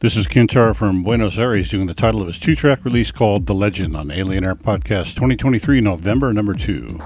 This is Kintaro from Buenos Aires doing the title of his two track release called The Legend on Alien Air Podcast 2023, November number two.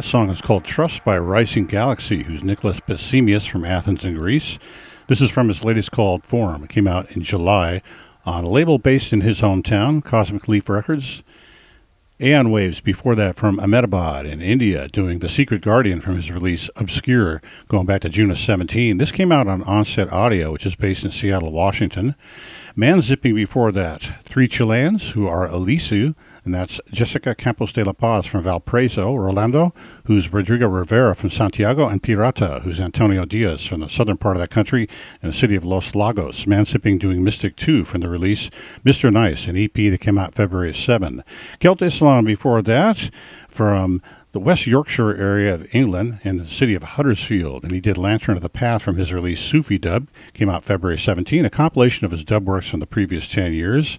That song is called Trust by Rising Galaxy, who's Nicholas Pesimius from Athens in Greece. This is from his latest called Form. It came out in July on a label based in his hometown, Cosmic Leaf Records. Aeon Waves before that from Ahmedabad in India, doing The Secret Guardian from his release Obscure, going back to June of 17. This came out on Onset Audio, which is based in Seattle, Washington. Manziping before that, three Chileans who are Elisu, and that's Jessica Campos de la Paz from Valparaiso, Orlando, who's Rodrigo Rivera from Santiago, and Pirata, who's Antonio Diaz from the southern part of that country in the city of Los Lagos. Manziping doing Mystic 2 from the release Mr. Nice, an EP that came out February 7. Celt Islam before that from the West Yorkshire area of England in the city of Huddersfield, and he did Lantern of the Path from his release Sufi Dub, came out February 17, a compilation of his dub works from the previous 10 years.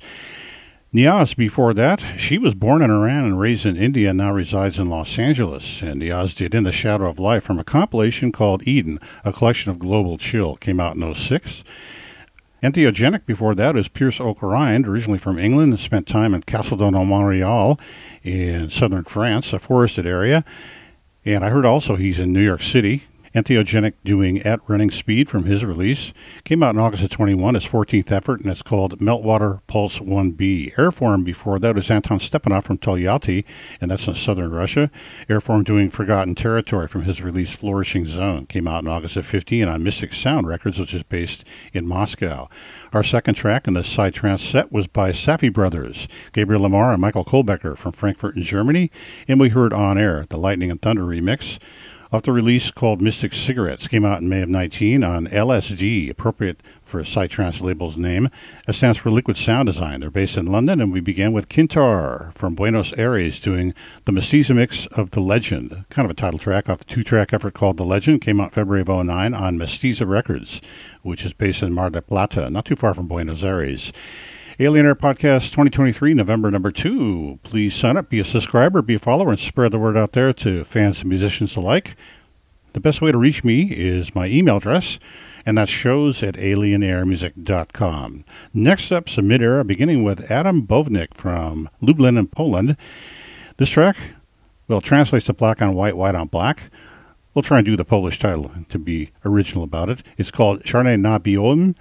Niyaz, before that, she was born in Iran and raised in India and now resides in Los Angeles. And Niyaz did In the Shadow of Life from a compilation called Eden, a collection of global chill, came out in 06. Entheogenic before that is Piers Oak-Rhind, originally from England, and spent time in Casteldon Montreal in southern France, a forested area. And I heard also he's in New York City, Entheogenic doing At Running Speed from his release. Came out in August of 21, his 14th effort, and it's called Meltwater Pulse 1B. Airform before that was Anton Stepanov from Tolyatti, and that's in southern Russia. Airform doing Forgotten Territory from his release Flourishing Zone. Came out in August of 15 on Mystic Sound Records, which is based in Moscow. Our second track in the Psytrance set was by Saafi Brothers, Gabriel Le Mar and Michael Kohlbecker from Frankfurt in Germany, and we heard On Air, the Lightning and Thunder remix off the release called Mystic Cigarettes. Came out in May of 19 on LSD, appropriate for a Psytrance label's name. It stands for Liquid Sound Design. They're based in London, and we began with Kintar from Buenos Aires doing the mestiza mix of The Legend, kind of a title track off the two track effort called The Legend. Came out February of 09 on Mestiza Records, which is based in Mar del Plata, not too far from Buenos Aires. Alien Air Podcast 2023, November number two. Please sign up, be a subscriber, be a follower, and spread the word out there to fans and musicians alike. The best way to reach me is my email address, and that's shows at alienairmusic.com. Next up, mid era, beginning with Adam Bownik from Lublin in Poland. This track, well, translates to black on white, white on black. We'll try and do the Polish title to be original about it. It's called Czarne na białym,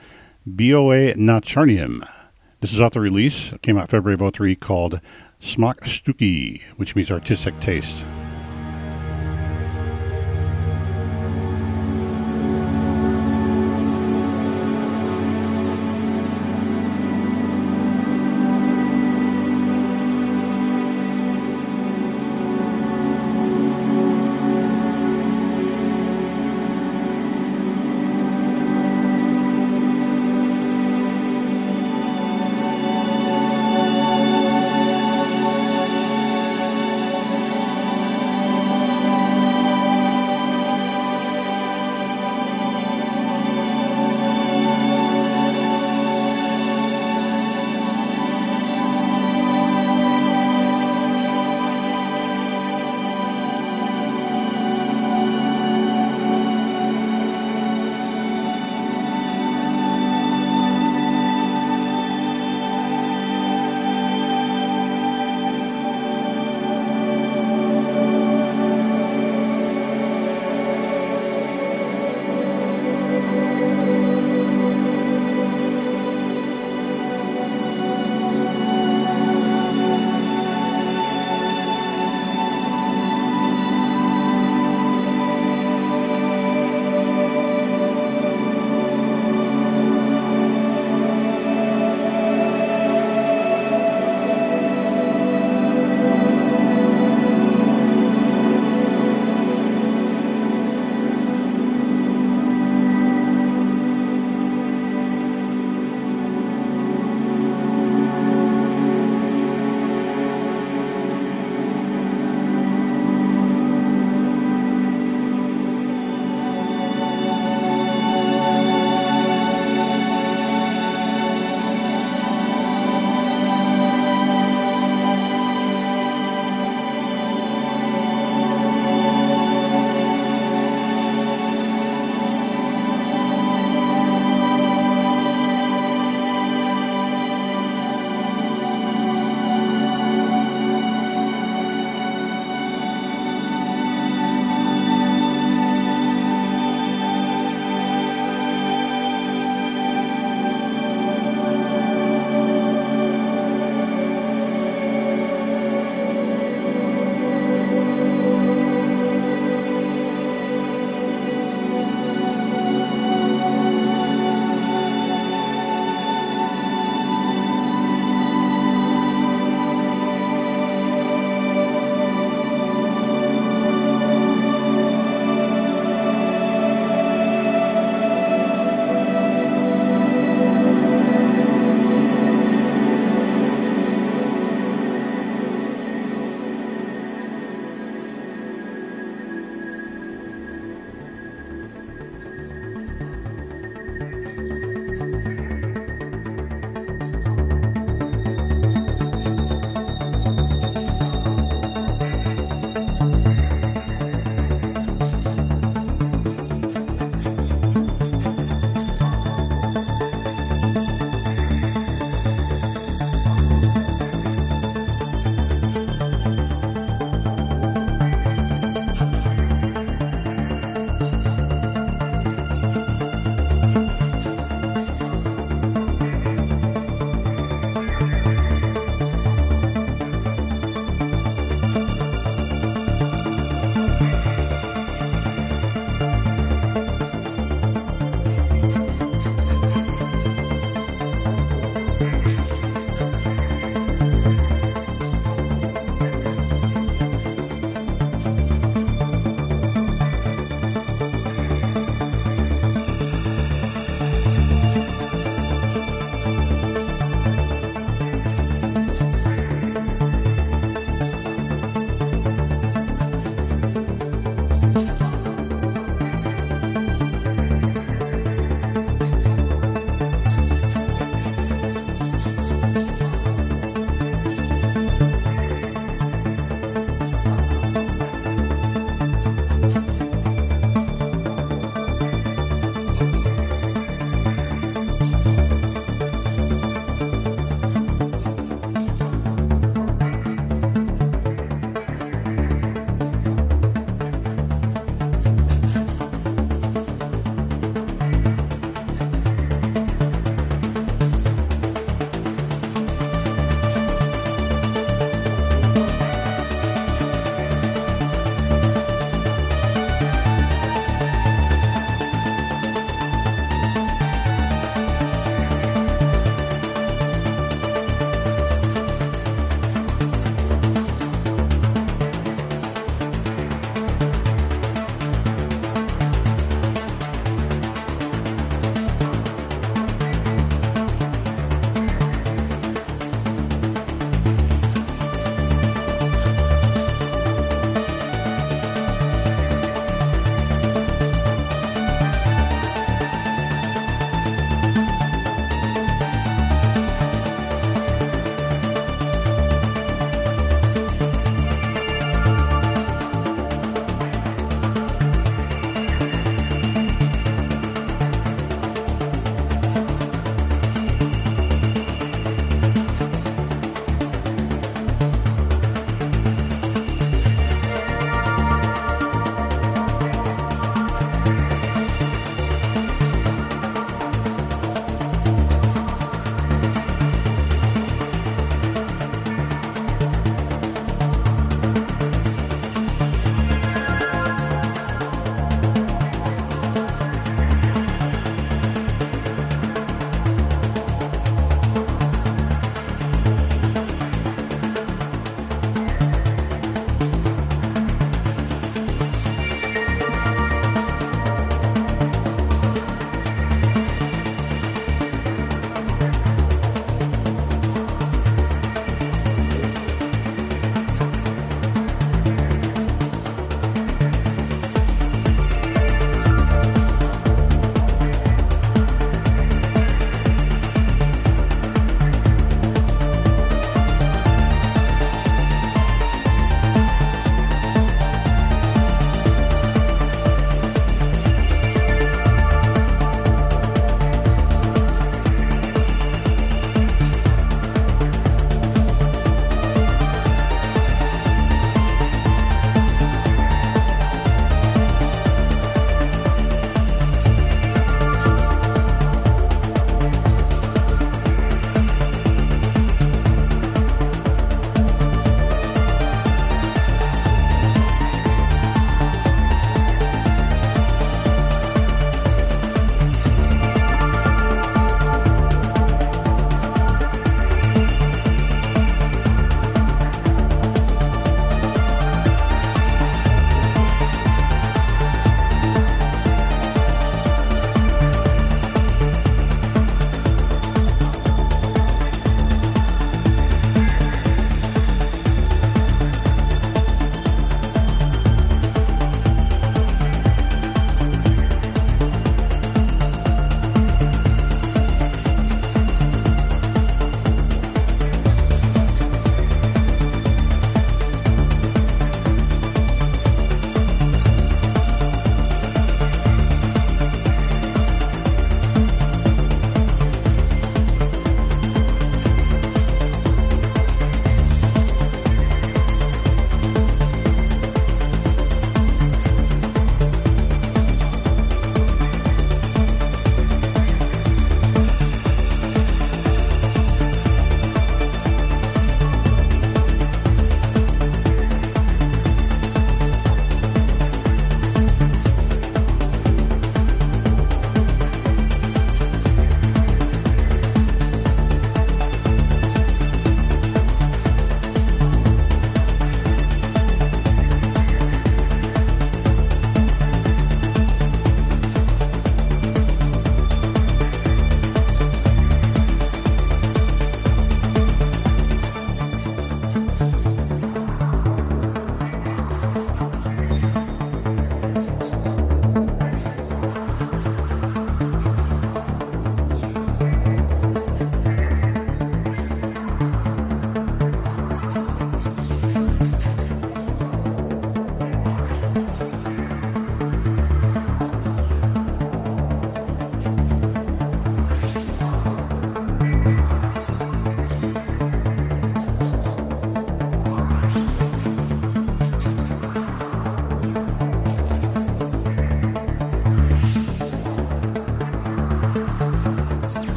Bioe na Charnium. This is off the release. It came out February of 03 called Smak Sztuki, which means artistic taste.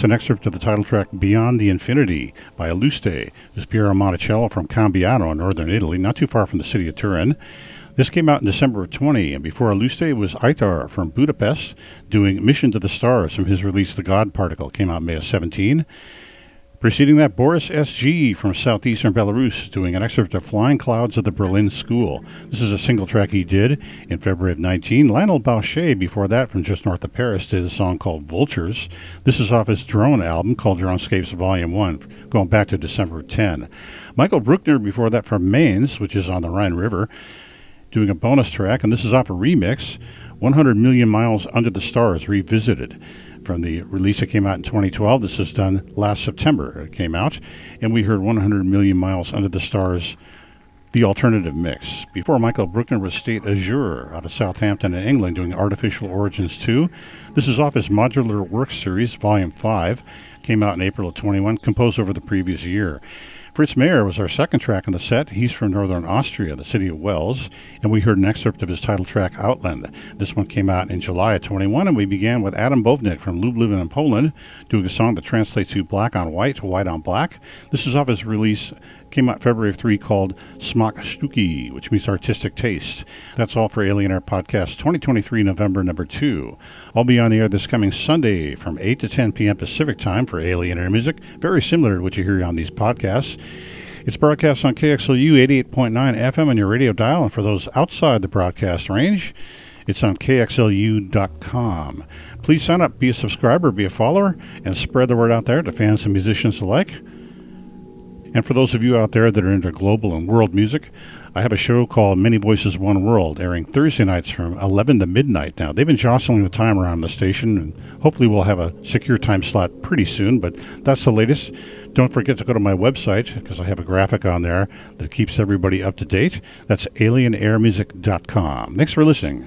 That's an excerpt of the title track Beyond the Infinity by Alluste. This is Piero Monticello from Cambiano in northern Italy, not too far from the city of Turin. This came out in December of 20, and before Alluste was Aythar from Budapest doing Mission to the Stars from his release The God Particle, came out May of 17. Preceding that, Boris S.G. from southeastern Belarus doing an excerpt of Flying Clouds of the Berlin School. This is a single track he did in February of 19. Lyonel Bauchet, before that, from just north of Paris, did a song called Vultures. This is off his Drone album called Dronescapes Volume 1, going back to December 10. Michael Brückner, before that, from Mainz, which is on the Rhine River, doing a bonus track, and this is off a remix 100 Million Miles Under the Stars Revisited from the release that came out in 2012. This is done last September. It came out, and we heard 100 Million Miles Under the Stars, the alternative mix. Before Michael Brückner was State Azure out of Southampton in England doing Artificial Origins 2. This is off his Modular Works Series, Volume 5. Came out in April of 21, composed over the previous year. Fritz Mayr was our second track in the set. He's from northern Austria, the city of Wels, and we heard an excerpt of his title track, Outland. This one came out in July of 21, and we began with Adam Bownik from Lublin in Poland, doing a song that translates to Black on White, to White on Black. This is off his release came out February of 3 called Smak Sztuki, which means artistic taste. That's all for Alien Air Podcast 2023 November number 2. I'll be on the air this coming Sunday from 8 to 10 p.m. Pacific time for Alien Air Music, very similar to what you hear on these podcasts. It's broadcast on KXLU 88.9 FM on your radio dial, and for those outside the broadcast range, it's on KXLU.com. Please sign up, be a subscriber, be a follower, and spread the word out there to fans and musicians alike. And for those of you out there that are into global and world music, I have a show called Many Voices One World, airing Thursday nights from 11 to midnight now. They've been jostling the time around the station, and hopefully we'll have a secure time slot pretty soon, but that's the latest. Don't forget to go to my website, because I have a graphic on there that keeps everybody up to date. That's alienairmusic.com. Thanks for listening.